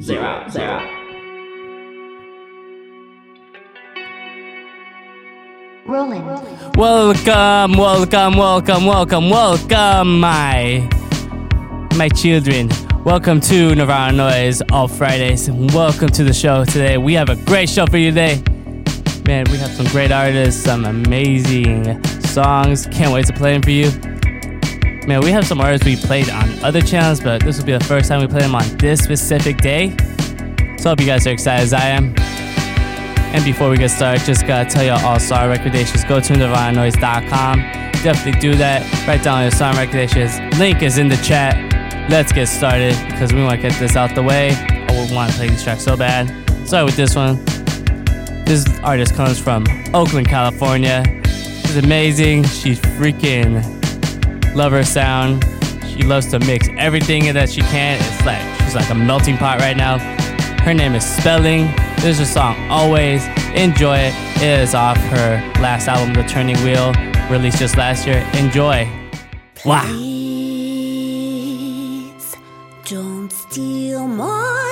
zero, zero. Rolling. Welcome, welcome, welcome, welcome, welcome, my my children. Welcome to Nirvana Noize all Fridays. Welcome to the show today. We have a great show for you today. Man, we have some great artists, some amazing songs. Can't wait to play them for you. Man, we have some artists we played on other channels, but this will be the first time we play them on this specific day. So I hope you guys are excited as I am. And before we get started, just gotta tell y'all all song recommendations. Go to nirvananoise.com. Definitely do that. Write down your song recommendations. Link is in the chat. Let's get started because we want to get this out the way. Oh, I would want to play this track so bad. Start with this one. This artist comes from Oakland, California. She's amazing. She's freaking love her sound. She loves to mix everything that she can. It's like she's like a melting pot right now. Her name is Spellling. This is her song Always. Enjoy it. It is off her last album, The Turning Wheel, released just last year. Enjoy. Wow. Please don't steal my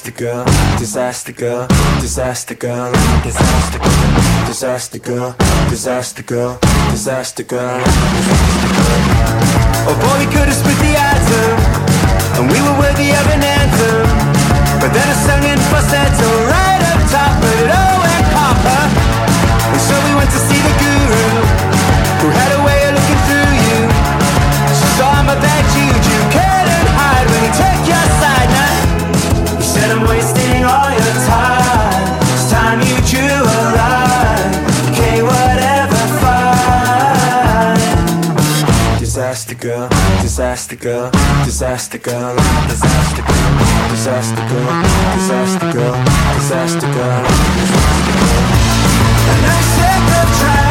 disaster girl, disaster girl, disaster girl, disaster girl, disaster girl, disaster girl, disaster girl. Oh boy, we could have split the atom, and we were worthy of an anthem. But then I sung in falsetto right up top, but it all went copper. And so we went to see the guru, who had a way of looking through you. She saw my bad juju, couldn't hide when he took your side. Now I'm wasting all your time. It's time you drew a line. Okay, whatever, fine. Disaster girl, disaster girl, disaster girl, disaster girl, disaster girl, disaster girl, disaster girl. And of trying.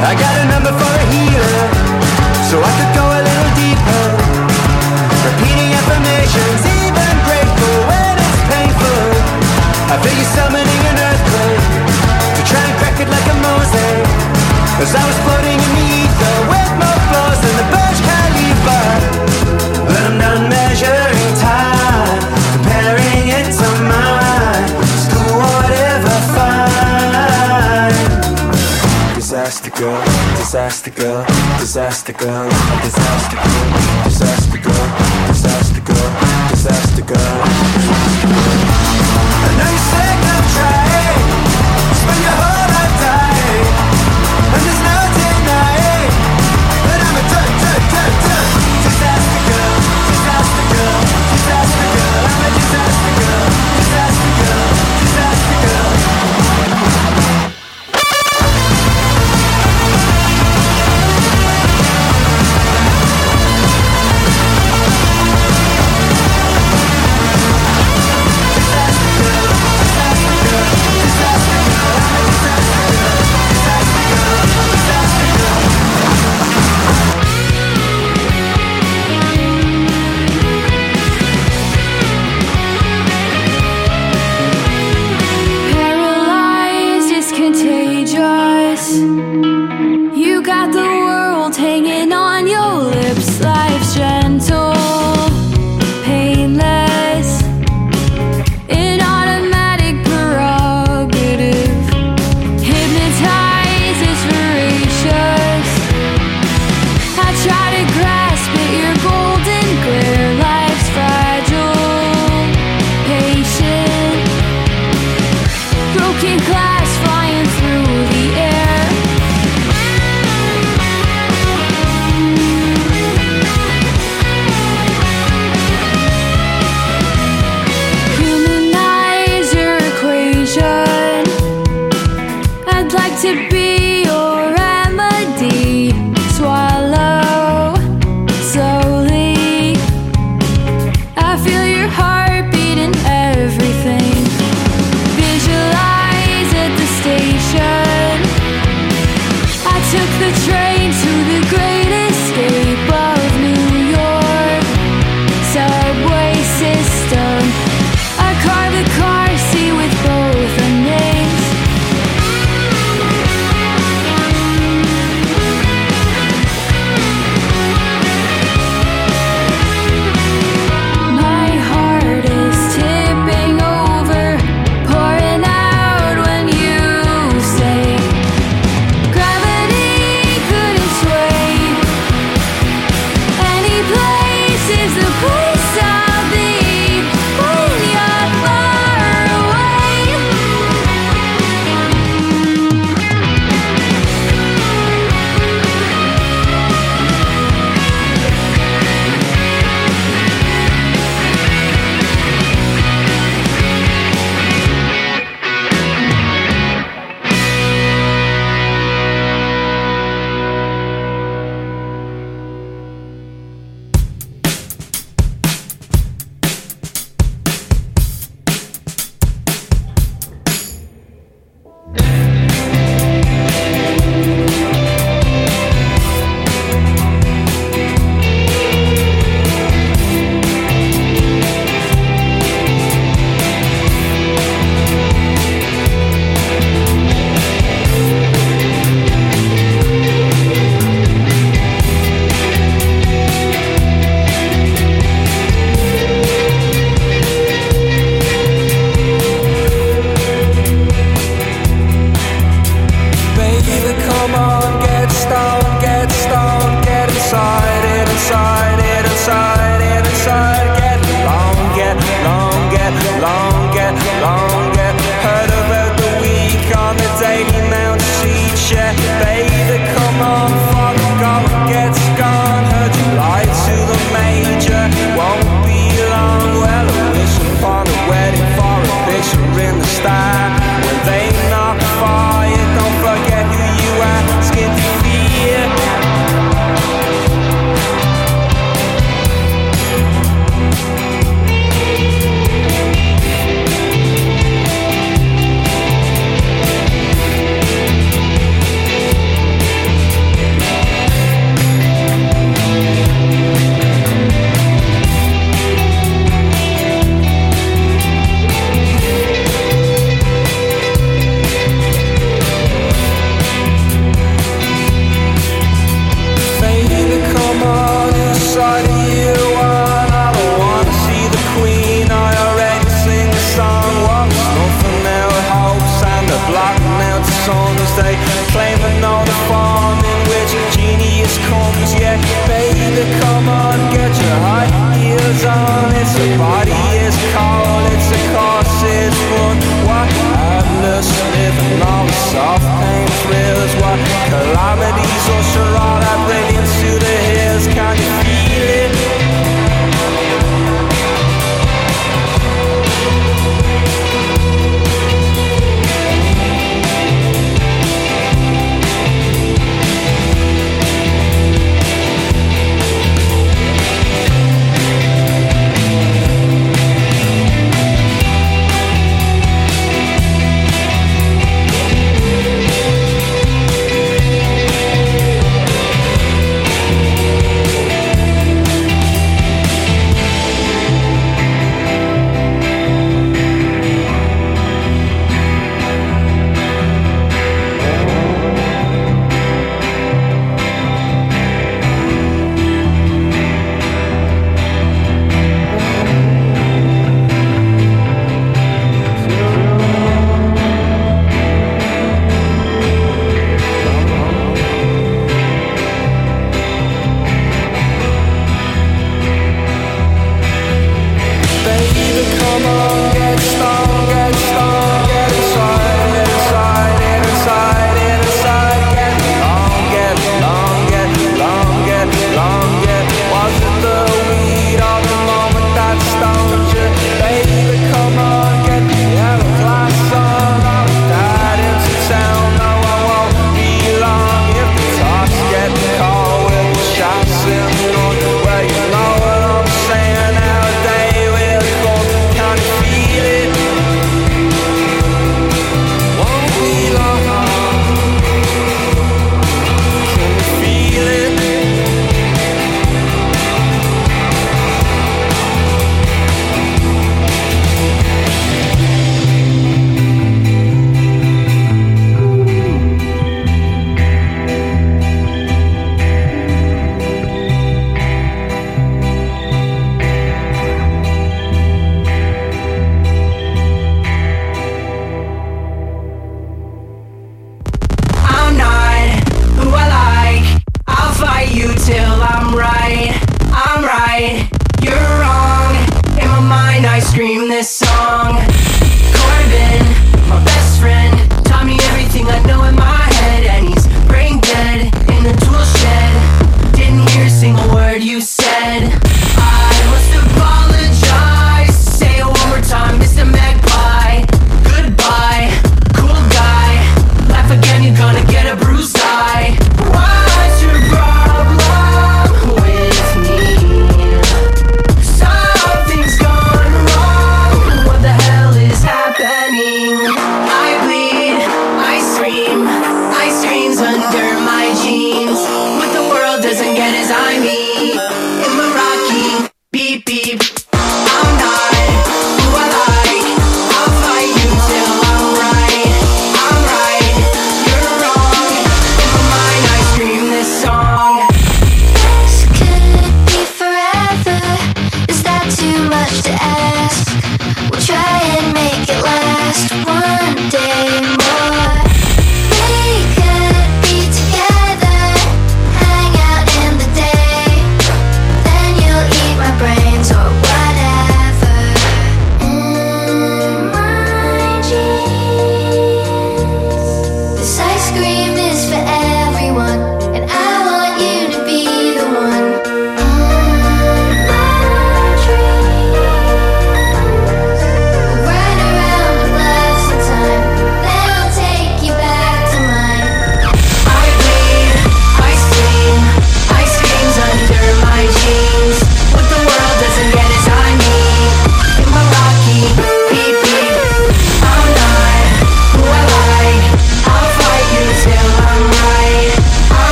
I got a number for a healer, so I could go a little deeper. Repeating affirmations, even grateful when it's painful. I feel you summoning an earthquake to try and crack it like a mosaic. As I was floating in Disaster girl, disaster girl, disaster girl, disaster girl, disaster girl, disaster girl, disaster girl. I know you're sick of trying, spend your whole life dying, and there's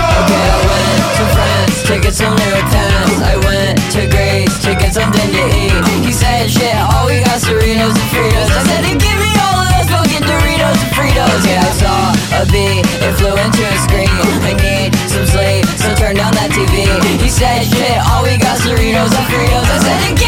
Okay, I went to France to some lyric pants. I went to Grace to something to eat. He said, shit, all we got's Doritos and Fritos. I said, hey, give me all of those fucking Doritos and Fritos. Yeah, I saw a bee, it flew into a screen. I need some sleep, so turn down that TV. He said, shit, all we got's Doritos and Fritos. I said, hey,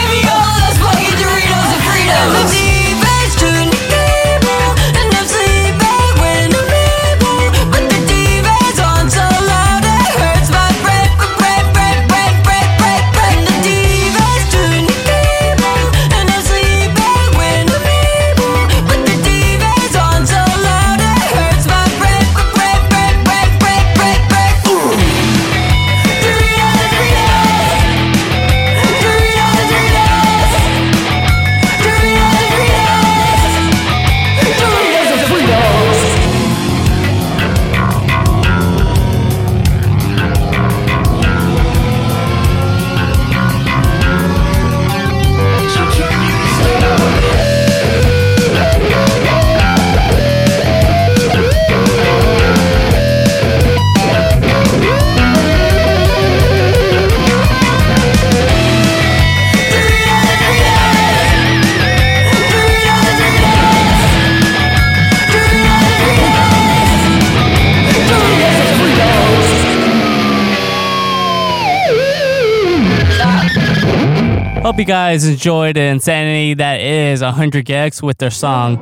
Hope you guys enjoyed the insanity that is 100 gecs with their song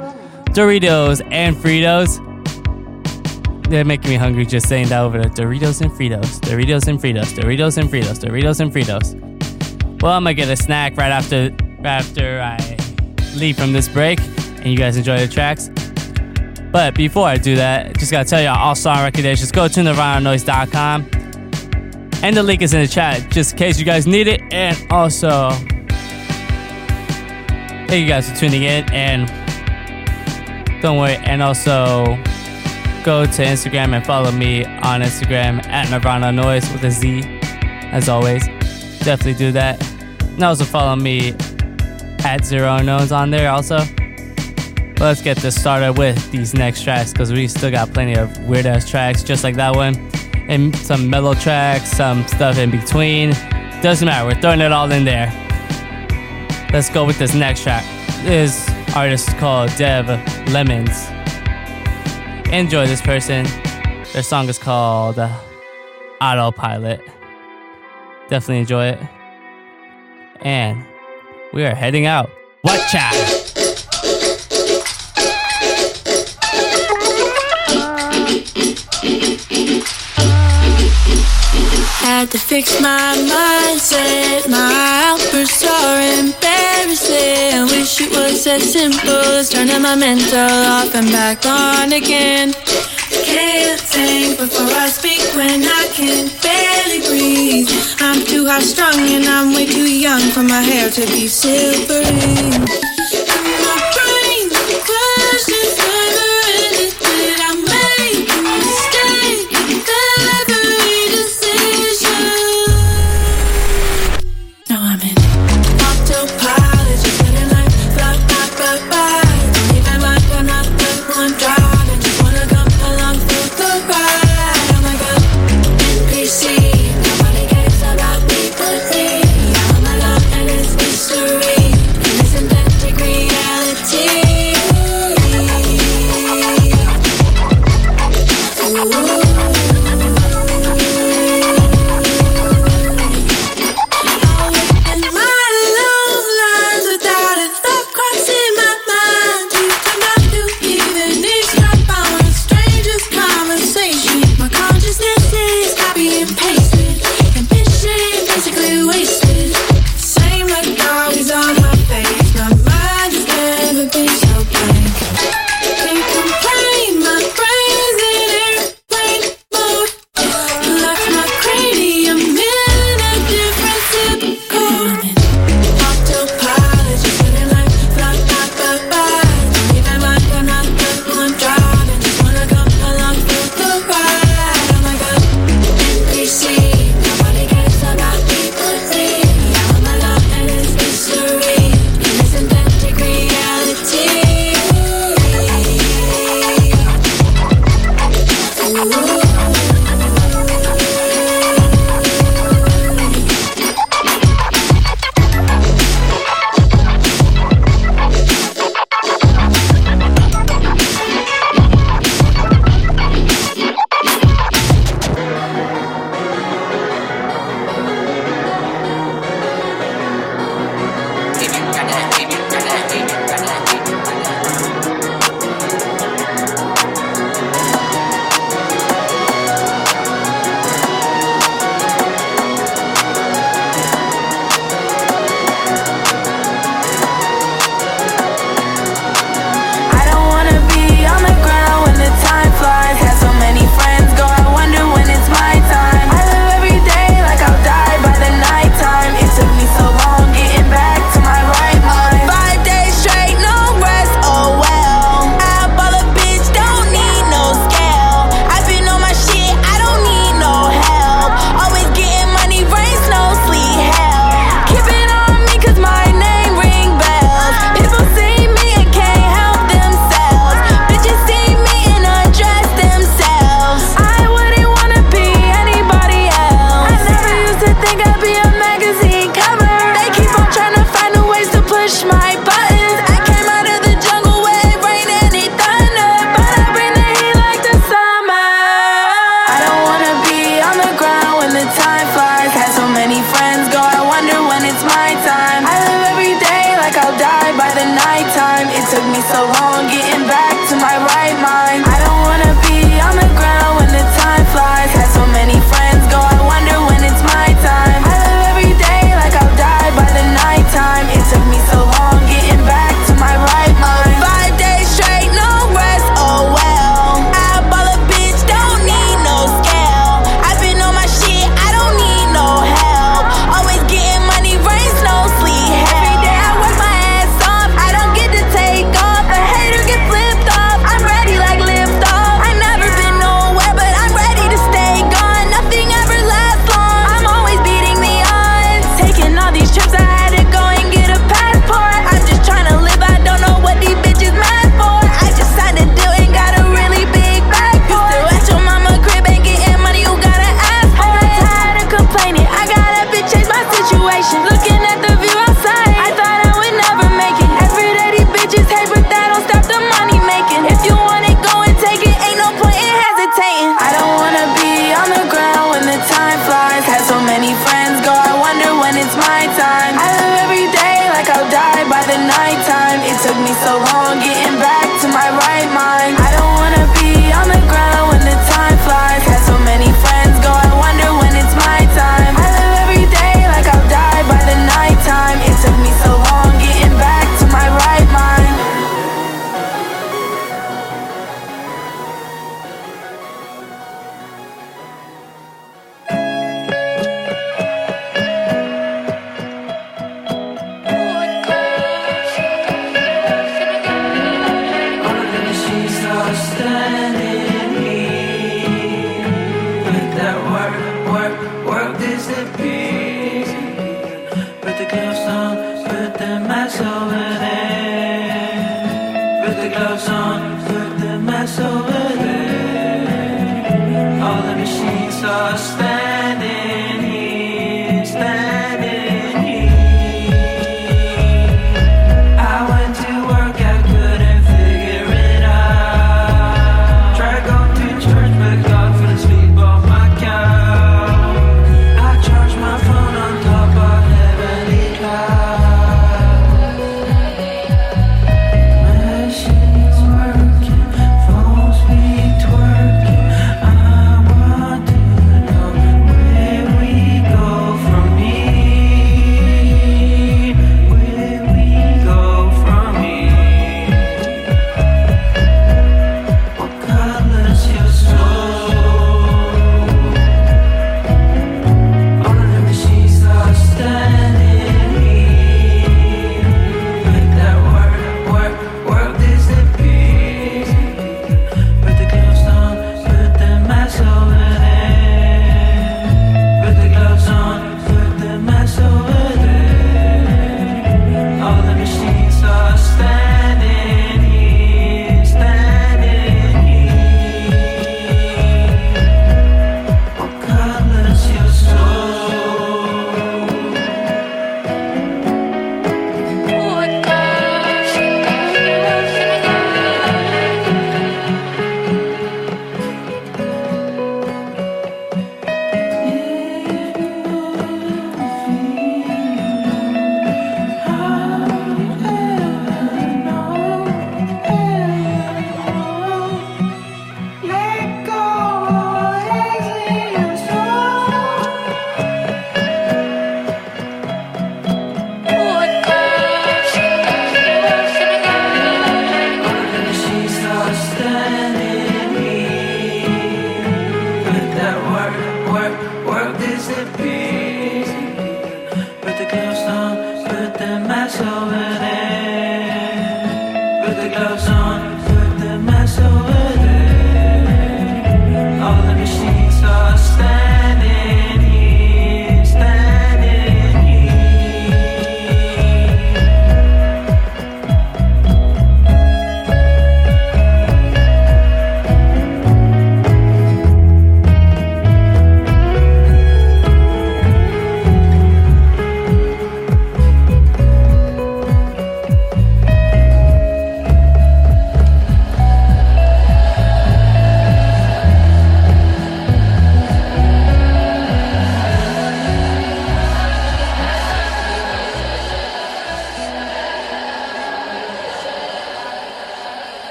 Doritos and Fritos. They're making me hungry just saying that over there. Doritos and Fritos, Doritos and Fritos, Doritos and Fritos, Doritos and Fritos. Well, I'm gonna get a snack right after right after I leave from this break, and you guys enjoy the tracks. But before I do that, just gotta tell you all song recommendations. Go to nirvananoise.com. And the link is in the chat just in case you guys need it. And also, thank you guys for tuning in. And don't worry. And also, go to Instagram and follow me on Instagram at Nirvana Noize with a Z, as always. Definitely do that. And also follow me at Zero Unknowns on there also. Let's get this started with these next tracks because we still got plenty of weird ass tracks just like that one. And some mellow tracks, some stuff in between. Doesn't matter, we're throwing it all in there. Let's go with this next track. This artist is called Dev Lemons. Enjoy this person. Their song is called uh, Autopilot. Definitely enjoy it. And we are heading out. What chat? Had to fix my mindset. My outbursts are embarrassing. I wish it was as simple as turning my mental off and back on again. Can't think before I speak when I can barely breathe. I'm too high strung and I'm way too young for my hair to be silvery.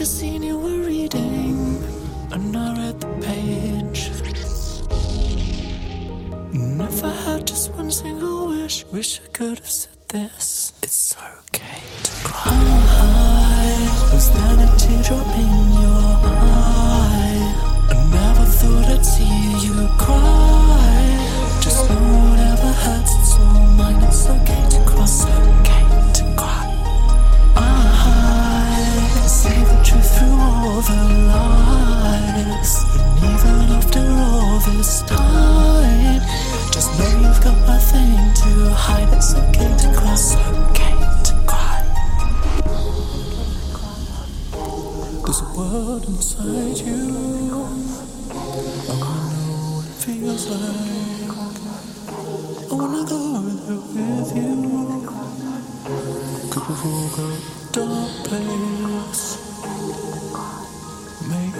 The magazine you were reading. And I read the page. And if I had just one single wish, wish I could have said this. It's okay to cry. I Was that a teardrop in your eye? I never thought I'd see you cry. Just know whatever hurts, it's all mine. It's okay the lies. And even after all this time, just know you've got nothing to hide. It's okay to cry. It's okay to cry. There's a world inside you. I know what it feels like. I wanna go there with you. Could we walk a dark place?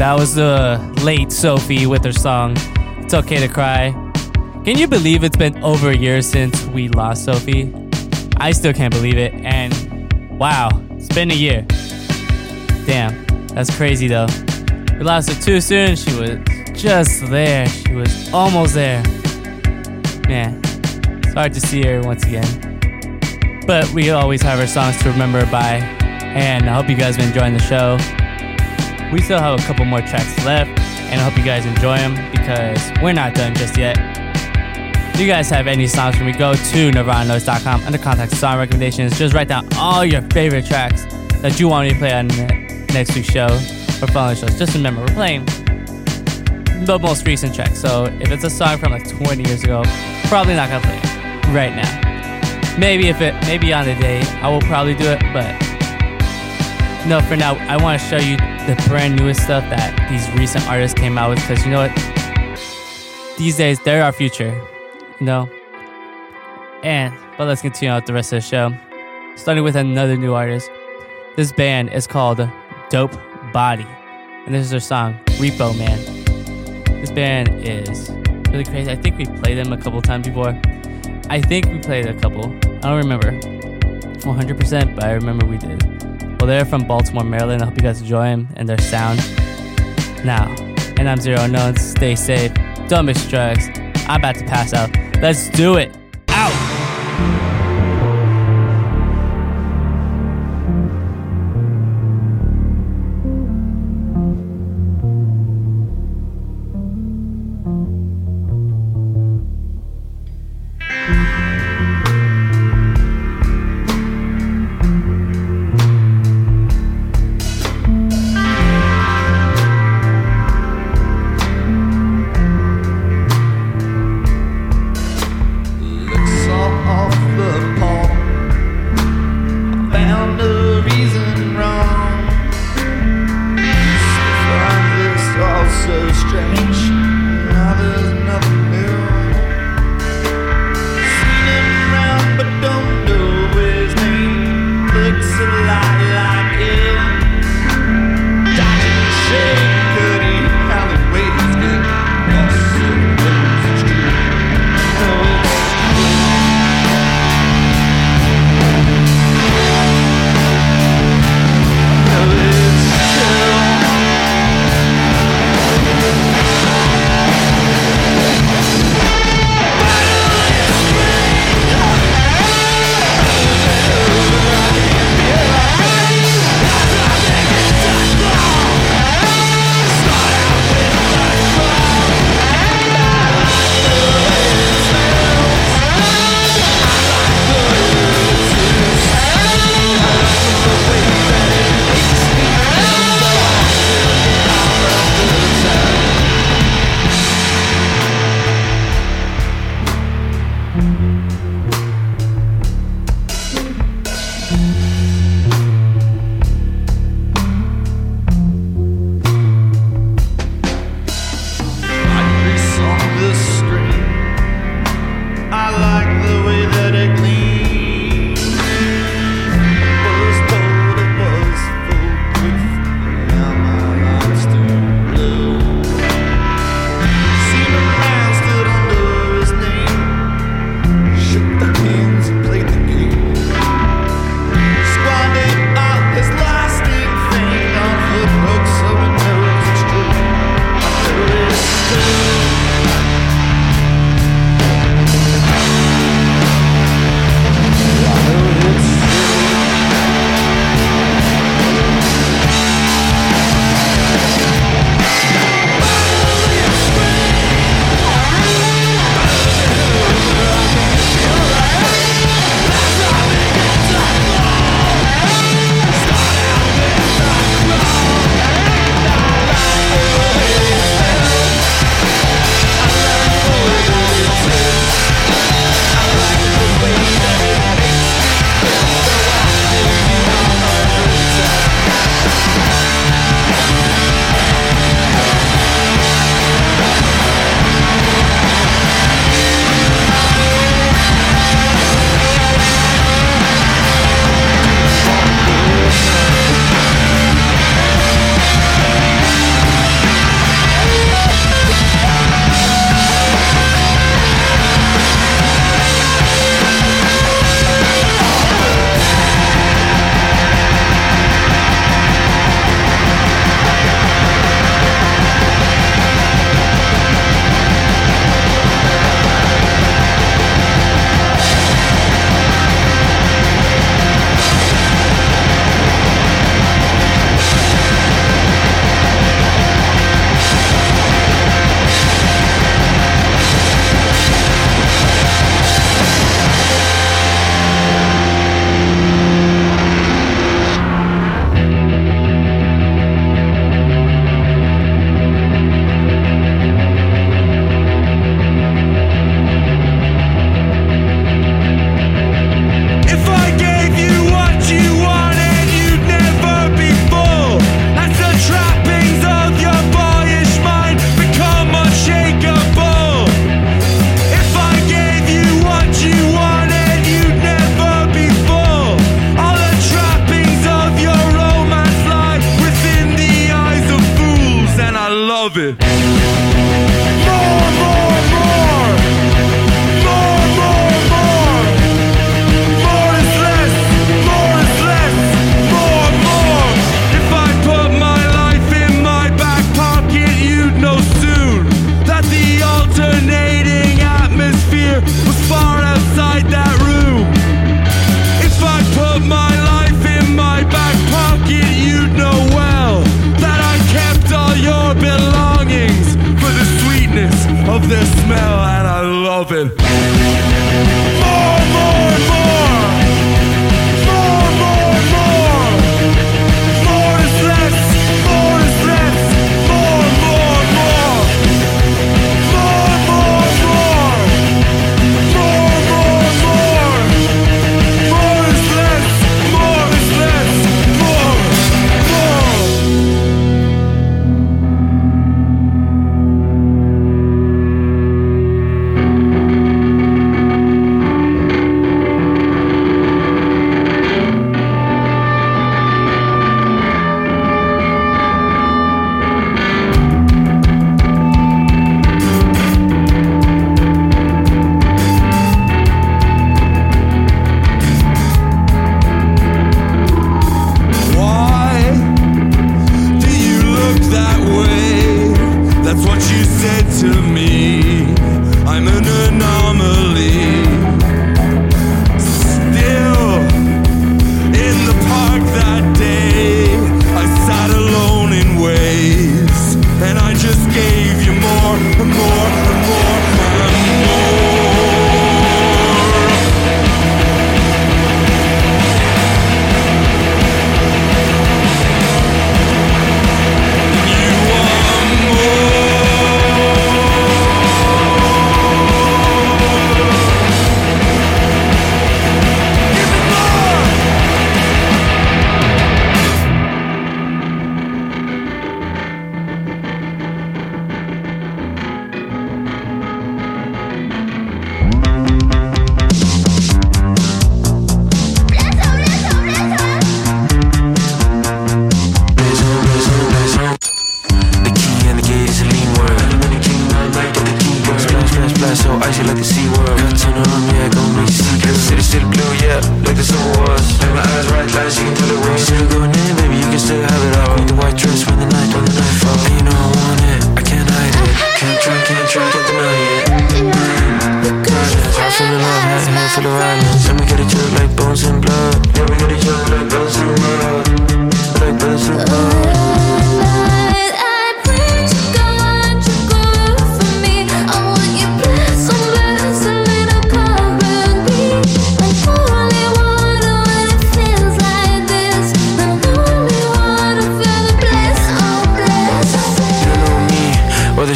that was the late Sophie with her song It's Okay to Cry. Can you believe it's been over a year since we lost Sophie? I still can't believe it. And wow, it's been a year. Damn, that's crazy though. We lost her too soon. She was just there. She was almost there. Man, it's hard to see her once again. But we always have our songs to remember by. And I hope you guys have been enjoying the show. We still have a couple more tracks left, and I hope you guys enjoy them because we're not done just yet. If you guys have any songs for me, go to nirvananoize.com under contact song recommendations. Just write down all your favorite tracks that you want me to play on ne- next week's show or following shows. Just remember, we're playing the most recent track. So if it's a song from like 20 years ago, probably not gonna play it right now. Maybe if it, maybe on the day, I will probably do it, but no, for now, I want to show you the brand newest stuff that these recent artists came out with because you know what? These days, they're our future, you know? And, but let's continue on with the rest of the show. Starting with another new artist. This band is called Dope Body, and this is their song, Repo Man. This band is really crazy. I think we played them a couple times before. I think we played a couple. I don't remember 100%, but I remember we did. Well, they're from Baltimore, Maryland. I hope you guys enjoy them and their sound. Now, and I'm Zero Unknowns. Stay safe. Don't miss drugs. I'm about to pass out. Let's do it.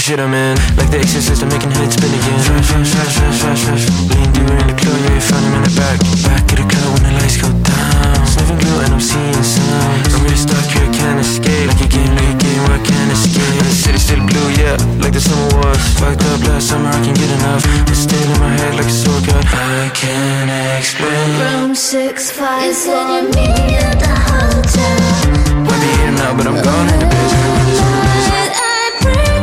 shit I'm in. Like the exorcist, I'm making heads spin again. Fresh, fresh, fresh, fresh, fresh, fresh. Me and you in the club, you ain't found him in the back. Back of the club when the lights go down. Sniffing glue and I'm seeing signs. I'm really stuck here, can't escape. Like a game, like a game where I can't escape? And the city's still blue, yeah, like the summer was. Fucked up last summer, I can't get enough. It's still in my head like a sore cut I can't explain. Room 651 Is it me at the hotel? Might be here now, but I'm gone in the business I pray